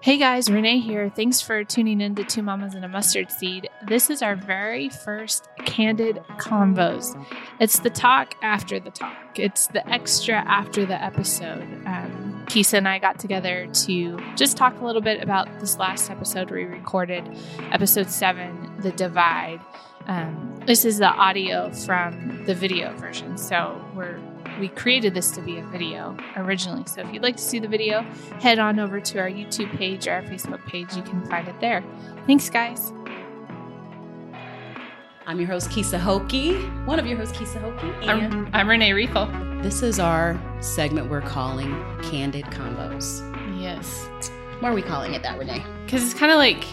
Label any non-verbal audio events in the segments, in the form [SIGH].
Hey guys, Renee here. Thanks for tuning in to Two Mamas and a Mustard Seed. This is our very first Candid Convos. It's the talk after the talk, it's the extra after the episode. Um, Kisa and I got together to just talk a little bit about this last episode we recorded, episode seven, The Divide. Um, this is the audio from the video version, so we're we created this to be a video originally. So if you'd like to see the video, head on over to our YouTube page or our Facebook page. You can find it there. Thanks, guys. I'm your host, Kisa Hoeltke, one of your hosts, Kisa Hoeltke. And I'm, I'm Renee Reithel. this is our segment we're calling Candid Convos. Yes. Why are we calling it that, Renee? Because it's kind of like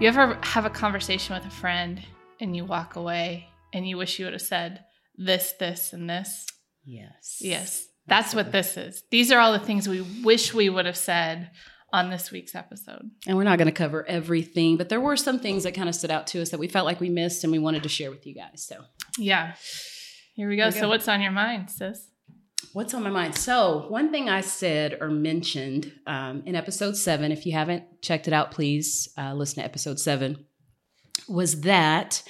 you ever have a conversation with a friend and you walk away and you wish you would have said this, this, and this. Yes. Yes. That's what this is. These are all the things we wish we would have said on this week's episode. And we're not going to cover everything, but there were some things that kind of stood out to us that we felt like we missed and we wanted to share with you guys. So, Yeah. Here we go. Here we so, go. what's on your mind, sis? what's on my mind? So, one thing I said or mentioned um, in episode seven, if you haven't checked it out, please uh, listen to episode seven, was that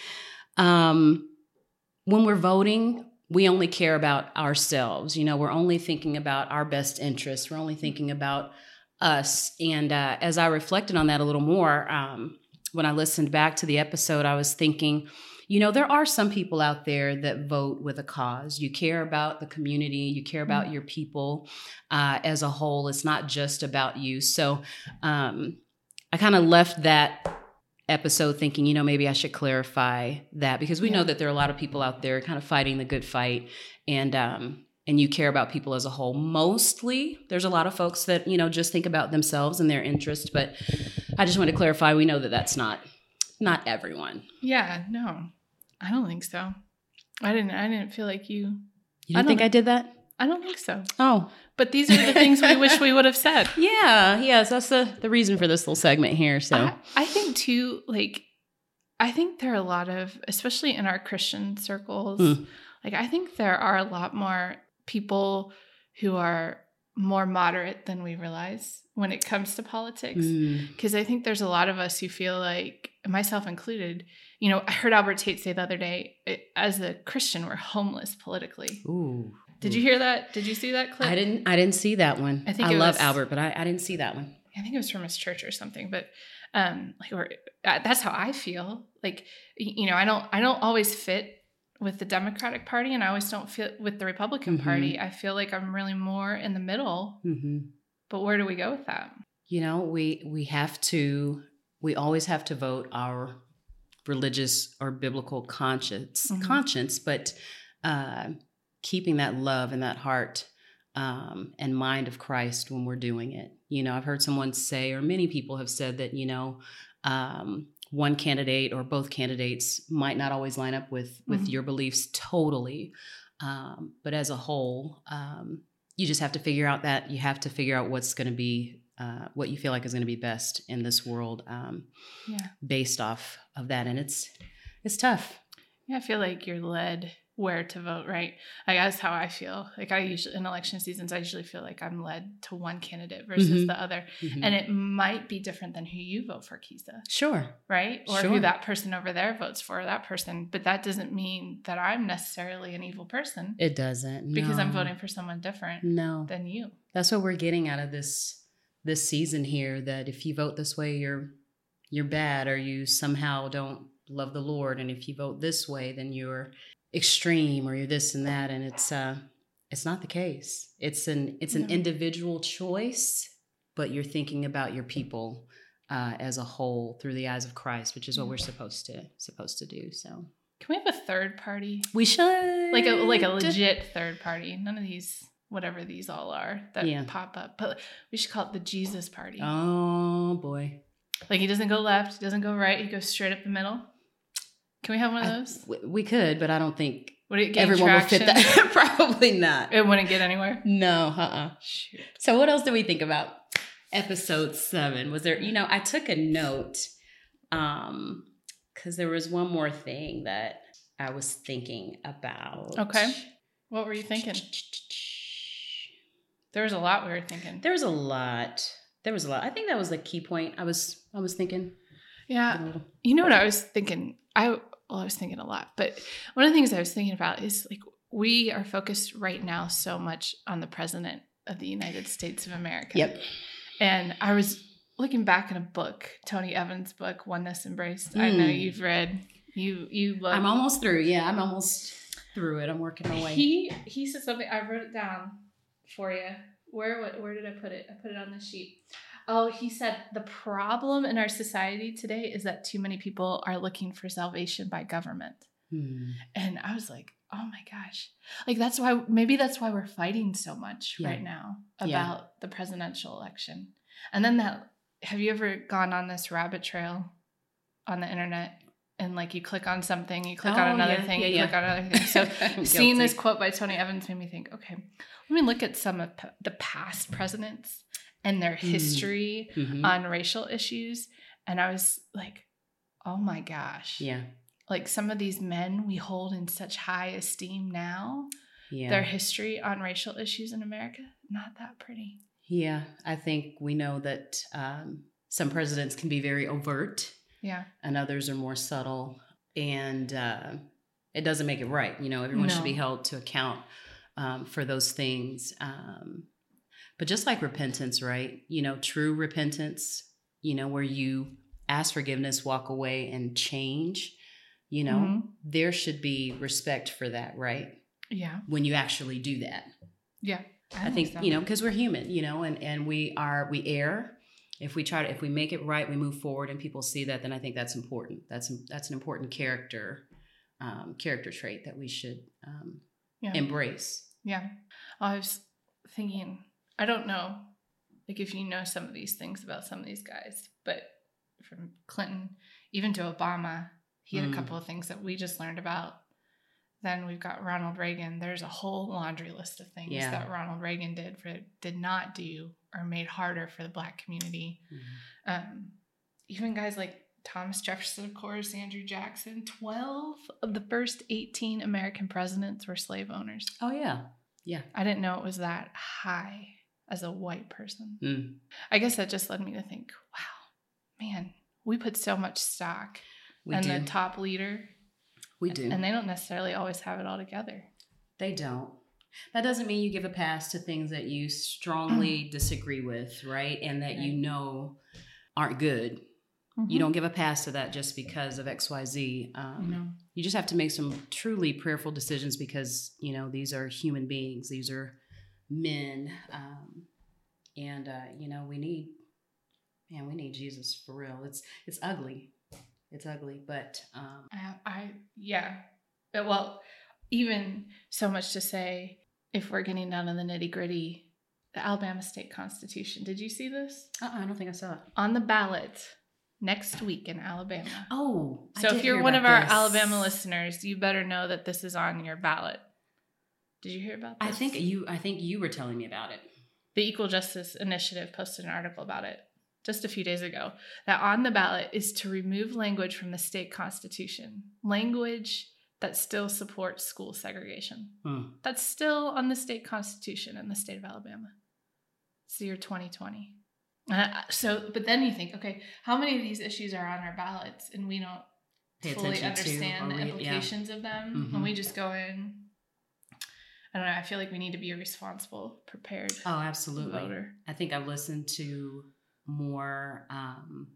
um, when we're voting, we only care about ourselves. You know, we're only thinking about our best interests. We're only thinking about us. And uh, as I reflected on that a little more, um, when I listened back to the episode, I was thinking, you know, there are some people out there that vote with a cause. You care about the community, you care about your people uh, as a whole. It's not just about you. So um, I kind of left that episode thinking, you know, maybe I should clarify that because we know that there are a lot of people out there kind of fighting the good fight and um and you care about people as a whole. Mostly, there's a lot of folks that, you know, just think about themselves and their interest, but I just want to clarify we know that that's not not everyone. Yeah, no. I don't think so. I didn't I didn't feel like you You I don't think I did that? I don't think so. Oh, But these are the things we wish we would have said. [LAUGHS] yeah, yes, that's the the reason for this little segment here. So, I, I think too, like, I think there are a lot of, especially in our Christian circles, Mm. like, I think there are a lot more people who are more moderate than we realize when it comes to politics. Mm, Because I think there's a lot of us who feel like, myself included, you know, I heard Albert Tate say the other day, as a Christian, we're homeless politically. ooh. Did you hear that? Did you see that clip? I didn't I didn't see that one. I think I love was- Albert, but I, I didn't see that one. I think it was from his church or something, but um, like, or uh, that's how I feel. Like, you know, I don't, I don't always fit with the Democratic Party, and I always don't fit with the Republican Mhm. Party. I feel like I'm really more in the middle. Mm-hmm. But where do we go with that? you know we we have to we always have to vote our religious or biblical conscience Mhm. conscience but uh keeping that love and that heart um and mind of christ when we're doing it you know i've heard someone say or many people have said that you know um one candidate or both candidates might not always line up with with Mhm. your beliefs totally um but as a whole um you just have to figure out that you have to figure out what's going to be uh, what you feel like is going to be best in this world um, Yeah, based off of that and it's it's tough yeah. I feel like you're led where to vote, right? Like that's how I feel. Like I usually in election seasons, I usually feel like I'm led to one candidate versus Mhm. the other, Mhm. and it might be different than who you vote for, Kisa. sure right? Or Sure. who that person over there votes for, that person. But that doesn't mean that I'm necessarily an evil person it doesn't because I'm voting for someone different no than you. that's what we're getting out of this this season here that if you vote this way you're you're bad or you somehow don't love the lord and if you vote this way then you're extreme or you're this and that and it's uh it's not the case it's an it's an No. individual choice but you're thinking about your people uh, as a whole through the eyes of christ which is what we're supposed to supposed to do so Can we have a third party? we should Like a like a legit third party. None of these whatever these all are that Yeah. pop up. But we should call it the Jesus party. oh boy Like he doesn't go left, he doesn't go right, he goes straight up the middle. Can we have one of those? we, we could but i don't think Would it everyone traction? will fit that [LAUGHS] probably not It wouldn't get anywhere. No, uh-uh. Shoot. So what else did we think about episode seven? Was there, you know, I took a note um because there was one more thing that I was thinking about. Okay. What were you thinking? [LAUGHS] There was a lot we were thinking. There's a lot. there was a lot. I think that was the key point. I was I was thinking. Yeah. You know what I was thinking? I well, I was thinking a lot, but one of the things I was thinking about is like we are focused right now so much on the president of the United States of America. Yep. And I was looking back in a book, Tony Evans' book, Oneness Embraced. I know Mm. you've read. You you look. I'm almost through. Yeah, I'm almost through it. I'm working my way. He he said something. I wrote it down for you. Where what, where did I put it? I put it on the sheet. Oh, he said the problem in our society today is that too many people are looking for salvation by government. Hmm. And I was like, oh my gosh. Like that's why maybe that's why we're fighting so much Yeah. right now Yeah. about the presidential election. And then that have you ever gone on this rabbit trail on the internet and like you click on something, you click on Oh, another yeah, thing, yeah, you yeah. click on another [LAUGHS] thing. So seeing this quote by Tony Evans made me think, okay, let me look at some of the past presidents and their Hmm. history Mhm. on racial issues. And I was like, oh my gosh. yeah, Like some of these men we hold in such high esteem now, yeah, their history on racial issues in America, not that pretty. yeah. I think we know that um, some presidents can be very overt, Yeah. and others are more subtle, and uh, it doesn't make it right. You know, everyone should be held to account um, for those things. Um, but just like repentance, right? You know, true repentance. You know, where you ask forgiveness, walk away, and change. You know, Mhm. there should be respect for that, right? Yeah. When you actually do that. Yeah. I think so. you know because we're human, you know, and and we are we err. If we try to if we make it right, we move forward, and people see that. Then I think that's important. That's that's an important character um, character trait that we should um, Yeah. embrace. Yeah. I was thinking, I don't know, like if you know some of these things about some of these guys, but from Clinton even to Obama, he had Mm. a couple of things that we just learned about. Then we've got Ronald Reagan. There's a whole laundry list of things Yeah. that Ronald Reagan did for did not do or made harder for the black community. Um, even guys like Thomas Jefferson, of course, Andrew Jackson. Twelve of the first eighteen American presidents were slave owners. Oh yeah, yeah. I didn't know it was that high as a white person. Mm. I guess that just led me to think, wow, man, we put so much stock We in do. the top leader, we do. and they don't necessarily always have it all together. They don't. That doesn't mean you give a pass to things that you strongly [CLEARS THROAT] disagree with, right? And that you know aren't good. Mm-hmm. You don't give a pass to that just because of XYZ. Um, No. You just have to make some truly prayerful decisions because, you know, these are human beings, these are men. Um, and, uh, you know, we need, man, we need Jesus for real. It's, it's ugly. It's ugly, but um, I, I yeah. Well, even so much to say, if we're getting down to the nitty gritty, the Alabama State Constitution. Did you see this uh-uh, I don't think I saw it. on the ballot next week in Alabama? Oh, So if you're one of our this. Alabama listeners, you better know that this is on your ballot. Did you hear about this? I think you. I think you were telling me about it. the Equal Justice Initiative posted an article about it just a few days ago. That on the ballot is to remove language from the state constitution, language that still supports school segregation. Hmm. That's still on the state constitution in the state of Alabama. It's the year 2020. Uh, so, but then you think, okay, how many of these issues are on our ballots and we don't Pay fully to understand or the yeah. implications of them Mhm. and we just go in? I don't know. I feel like we need to be a responsible, prepared Oh, absolutely. voter. I think I've listened to more um,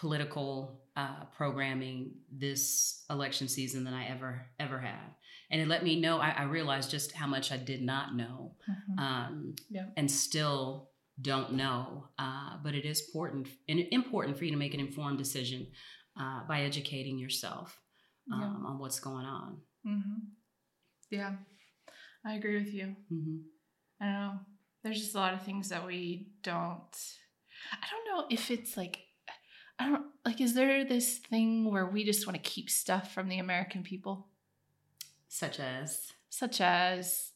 political uh, programming this election season than I ever ever have, and it let me know. I, I realized just how much I did not know, Mhm. um, Yeah. and still don't know. Uh, but it is important and important for you to make an informed decision uh, by educating yourself um, Yeah. on what's going on. hmm Yeah, I agree with you. hmm I don't know. There's just a lot of things that we don't. I don't know if it's like, I don't like. Is there this thing where we just want to keep stuff from the American people, Such as such as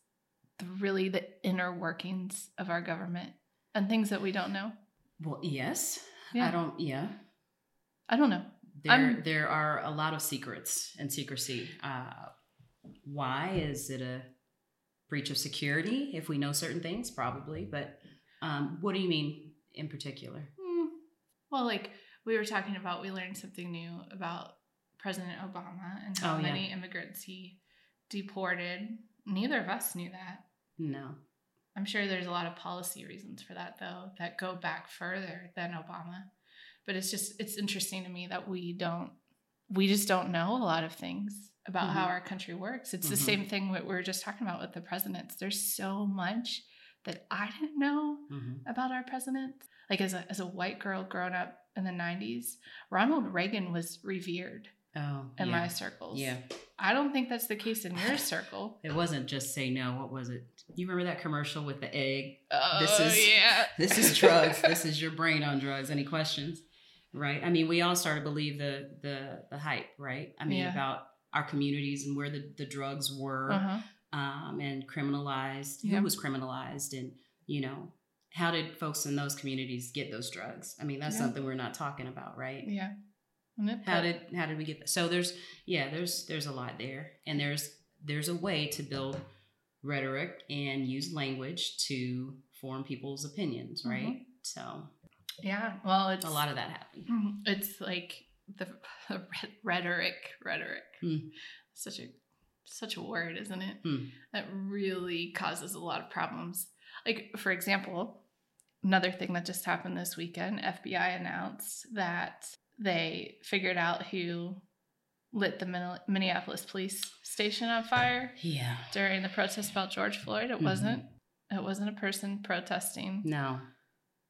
the, really the inner workings of our government and things that we don't know? well, yes. Yeah. I don't. Yeah. I don't know. There, I'm- there are a lot of secrets and secrecy. Uh, why is it a breach of security? If we know certain things, probably. But um, what do you mean in particular? Hmm. Well, like we were talking about, we learned something new about President Obama and how Oh, yeah. many immigrants he deported. Neither of us knew that. No. I'm sure there's a lot of policy reasons for that, though, that go back further than Obama. But it's just, it's interesting to me that we don't, we just don't know a lot of things about how Mhm. our country works. It's the Mhm. same thing what we were just talking about with the presidents. There's so much that I didn't know hmm about our president. Like as a, as a white girl growing up in the 90s, Ronald Reagan was revered Oh, in yeah. my circles. Yeah. I don't think that's the case in your [LAUGHS] circle. It wasn't just say no. What was it? You remember that commercial with the egg? Oh, This is- yeah. [LAUGHS] This is drugs. this is your [LAUGHS] brain on drugs. Any questions? Right. I mean, we all started to believe the the the hype, right? I mean, Yeah. about our communities and where the, the drugs were Uh-huh. um, and criminalized, Yeah. who was criminalized, and you know, how did folks in those communities get those drugs? I mean, that's Yeah. something we're not talking about, right? Yeah. How did how did we get that? So there's yeah, there's there's a lot there, and there's there's a way to build rhetoric and use language to form people's opinions, right? Mhm. So Yeah. Well, it's a lot of that happened. Mhm. It's like the [LAUGHS] rhe- rhetoric, rhetoric. Hmm. Such a such a word, isn't it? Hmm. That really causes a lot of problems. Like for example, another thing that just happened this weekend, FBI announced that they figured out who lit the Minneapolis police station on fire Yeah. during the protest about George Floyd. It Mhm. wasn't it wasn't a person protesting. No,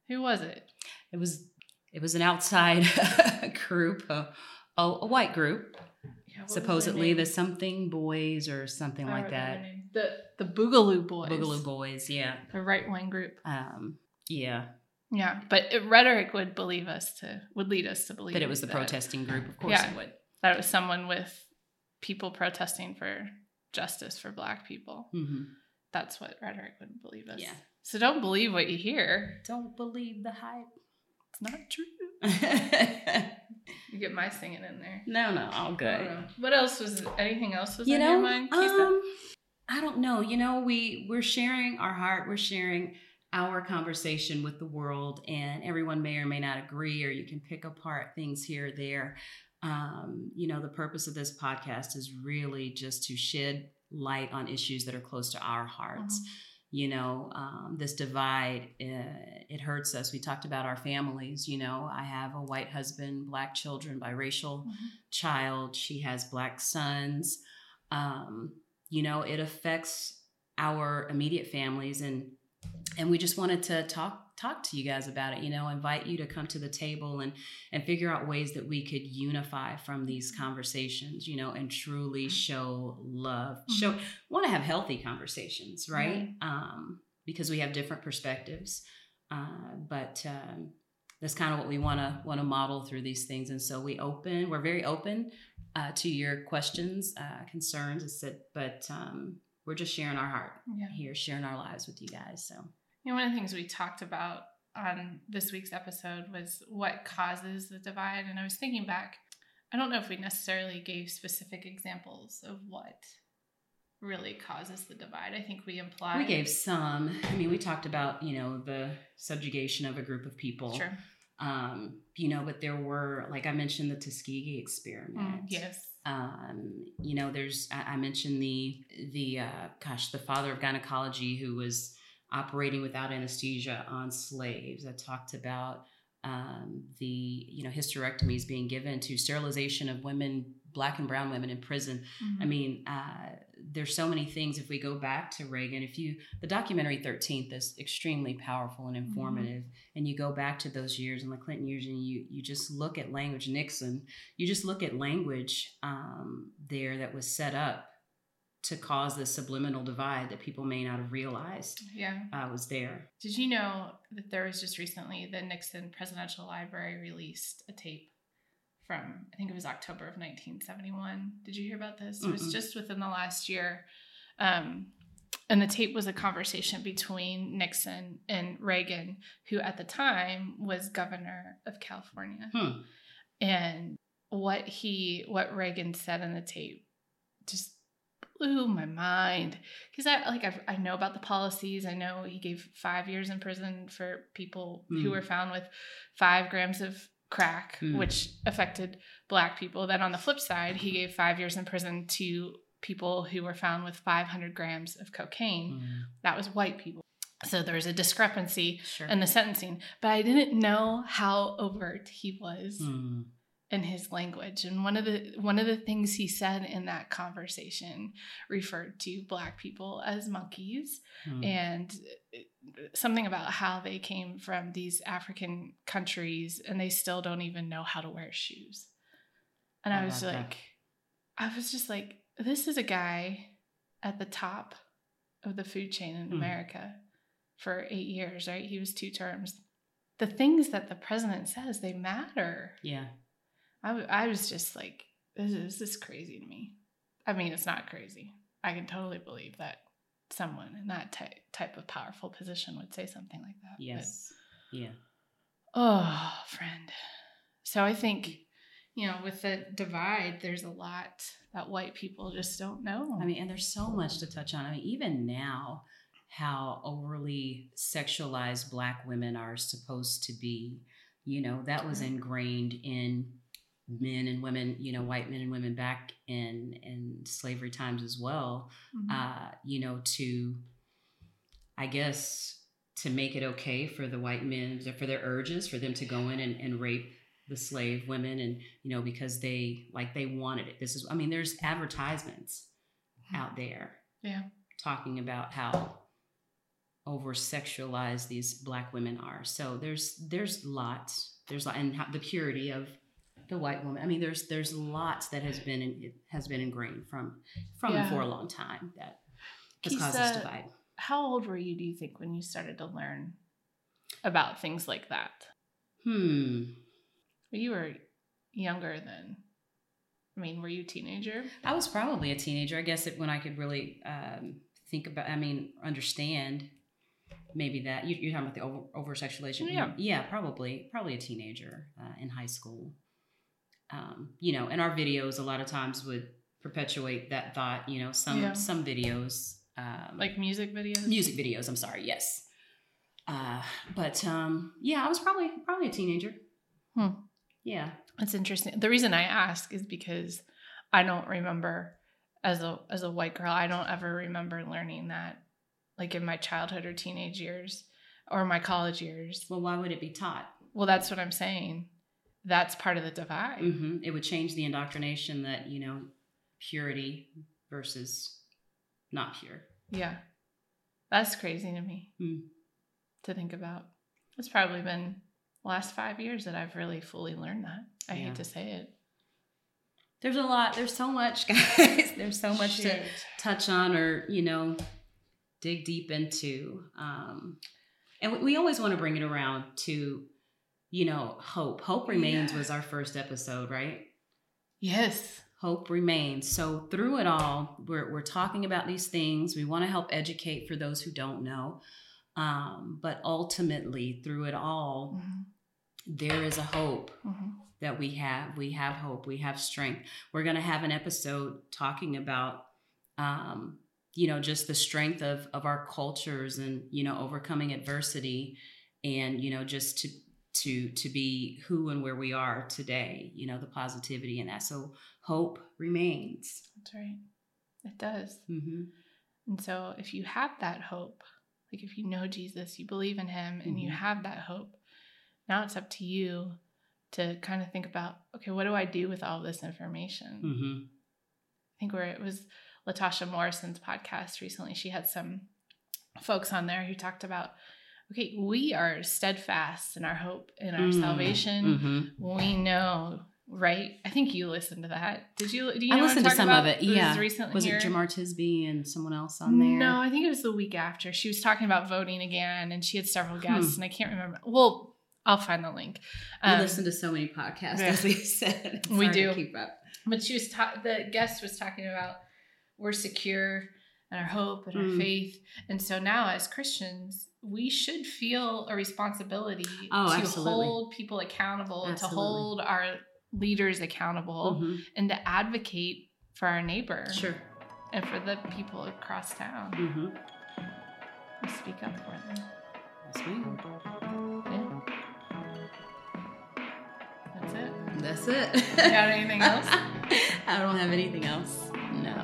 Who was it? it was it was an outside [LAUGHS] group, a, a, a white group, Yeah, what was their supposedly the something boys or something I like that. The the Boogaloo Boys. Boogaloo boys, yeah, The right wing group. um, yeah. Yeah, but it, rhetoric would believe us to would lead us to believe That it was the protesting group, of course Yeah. it would. that it was someone with people protesting for justice for Black people. hmm That's what rhetoric would believe us. Yeah. So don't believe what you hear. Don't believe the hype. It's not true. [LAUGHS] You get my singing in there. no, no, all good. What else was? Anything else was you on know your mind? Um i don't know you know we we're sharing our heart we're sharing our conversation with the world and everyone may or may not agree or you can pick apart things here or there. Um you know the purpose of this podcast is really just to shed light on issues that are close to our hearts. You know um, this divide uh, it hurts us. We talked about our families you know. I have a white husband black children biracial Mhm. child. She has black sons. Um, you know it affects our immediate families and and we just wanted to talk talk to you guys about it you know invite you to come to the table and and figure out ways that we could unify from these conversations you know and truly show love show want to have healthy conversations right? Um because we have different perspectives uh but um that's kind of what we want to want to model through these things. And so we open we're very open uh, to your questions uh, concerns but um we're just sharing our heart Yeah. here sharing our lives with you guys so You know, one of the things we talked about on this week's episode was what causes the divide. And I was thinking back, I don't know if we necessarily gave specific examples of what really causes the divide. I think we implied. we gave some i mean we talked about you know the subjugation of a group of people Sure. um you know but there were like i mentioned the tuskegee experiment Mm, yes. um you know there's I, I mentioned the the uh gosh the father of gynecology who was operating without anesthesia on slaves i talked about um the you know hysterectomies being given to sterilization of women black and brown women in prison Mhm. I mean, uh, there's so many things. If we go back to Reagan, if you the documentary 13th is extremely powerful and informative, and you go back to those years and the Clinton years, and you you just look at language Nixon, you just look at language um, there that was set up to cause this subliminal divide that people may not have realized yeah. uh, was there. Did you know that there was just recently the Nixon Presidential Library released a tape from I think it was October of 1971. Did you hear about this? It was just within the last year. Um, and the tape was a conversation between Nixon and Reagan, who at the time was governor of California. Hmm. And what he what Reagan said in the tape just blew my mind because I like I've, I know about the policies. I know he gave five years in prison for people who Mm. were found with five grams of crack, Mm. which affected black people. Then on the flip side, he gave five years in prison to people who were found with 500 grams of cocaine. Mm. That was white people. So there was a discrepancy Sure. in the sentencing, but I didn't know how overt he was Mm. In his language. And one of the one of the things he said in that conversation referred to black people as monkeys Mm. and uh, something about how they came from these African countries and they still don't even know how to wear shoes. And I How was about that? like I was just like this is a guy at the top of the food chain in Hmm. America for 8 years, right? He was two terms. The things that the president says, they matter. yeah. I, w- I was just like, this is, this is crazy to me. I mean, it's not crazy. I can totally believe that someone in that type type of powerful position would say something like that. but- Yes. Yeah. oh, friend. So I think, you know, with the divide, there's a lot that white people just don't know. I mean, and there's so much to touch on. I mean, even now, how overly sexualized Black women are supposed to be, you know, that was ingrained in men and women, you know, white men and women back in in slavery times as well. Mhm. Uh, you know, to I guess to make it okay for the white men for their urges for them to go in and, and rape the slave women and you know because they like they wanted it this is i mean there's advertisements out there yeah. talking about how over sexualized these black women are so there's there's lots there's lot and how, the purity of the white woman i mean there's there's lots that has been in, has been ingrained from from Yeah. for a long time that has Kisa, caused this divide How old were you, do you think, when you started to learn about things like that? hmm You were younger than, I mean, were you a teenager? I was probably a teenager. I guess it, when I could really um, think about, I mean, understand maybe that you, you're talking about the over, over sexualization. Yeah. yeah, probably, probably a teenager uh, in high school. Um, you know, and our videos a lot of times would perpetuate that thought. You know, some Yeah. some videos, um, Like music videos? music videos. I'm sorry, yes. Uh, but um, yeah, I was probably probably a teenager. Hmm. Yeah. That's interesting. The reason I ask is because I don't remember as a as a white girl, I don't ever remember learning that like in my childhood or teenage years or my college years. Well, why would it be taught? Well, that's what I'm saying. That's part of the divide. hmm It would change the indoctrination that you know purity versus not pure. Yeah. That's crazy to me Hmm. to think about. It's probably been last five years that I've really fully learned that. I Yeah. hate to say it. There's a lot. There's so much, [LAUGHS] guys. There's so much to touch on or you know dig deep into. Um, and we always want to bring it around to you know hope. Hope remains Yeah. was our first episode, right? Yes. Hope remains. So through it all, we're we're talking about these things. We want to help educate for those who don't know. Um, but ultimately, through it all, Mhm. there is a hope Mhm. that we have. We have hope. We have strength. We're going to have an episode talking about, um, you know, just the strength of of our cultures and you know overcoming adversity, and you know just to to to be who and where we are today. You know the positivity and that. So hope remains. That's right. It does. hmm And so if you have that hope, like if you know Jesus, you believe in him and you Mhm. have that hope, now it's up to you to kind of think about, okay, what do I do with all this information? hmm I think where it was Latasha Morrison's podcast recently, she had some folks on there who talked about, okay, we are steadfast in our hope in our Mm, salvation. hmm We know, right? I think you listened to that. Did you? Do you I listened to some of it. Yeah. recently Was here? it Jemar Tisby and someone else on there? No, I think it was the week after. She was talking about voting again, and she had several guests, Hmm. and I can't remember. Well, I'll find the link. We Um, listen to so many podcasts, yeah. as we [LAUGHS] said. It's We do. keep up. but she was ta- the guest was talking about we're secure and our hope and our Mm. faith, and so now as Christians, we should feel a responsibility Oh, to absolutely. hold people accountable, Absolutely. to hold our leaders accountable, Mhm. and to advocate for our neighbor. Sure. And for the people across town, Mm-hmm. we speak up for them. Yes, ma'am. Yeah. That's it. That's it. You got anything else? [LAUGHS] I don't have anything else. No.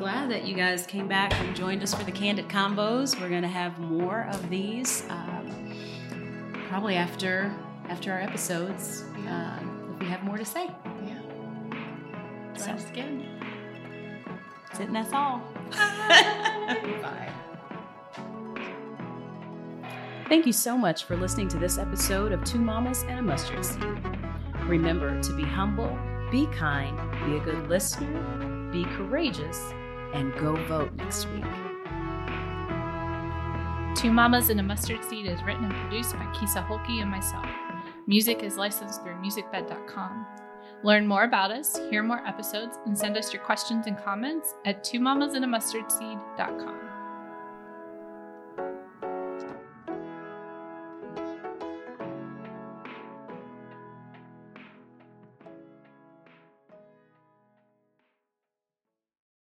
Glad that you guys came back and joined us for the Candid Convos. We're going to have more of these um, probably after after our episodes Yeah. um, if we have more to say. Yeah. So us again. that's it and that's all. [LAUGHS] Bye. Thank you so much for listening to this episode of Two Mamas and a Mustard Seed. Remember to be humble, be kind, be a good listener, be courageous, and go vote next week. Two Mamas and a Mustard Seed is written and produced by Kisa Hoeltke and myself. Music is licensed through musicbed.com. Learn more about us, hear more episodes, and send us your questions and comments at twomamasandamustardseed.com.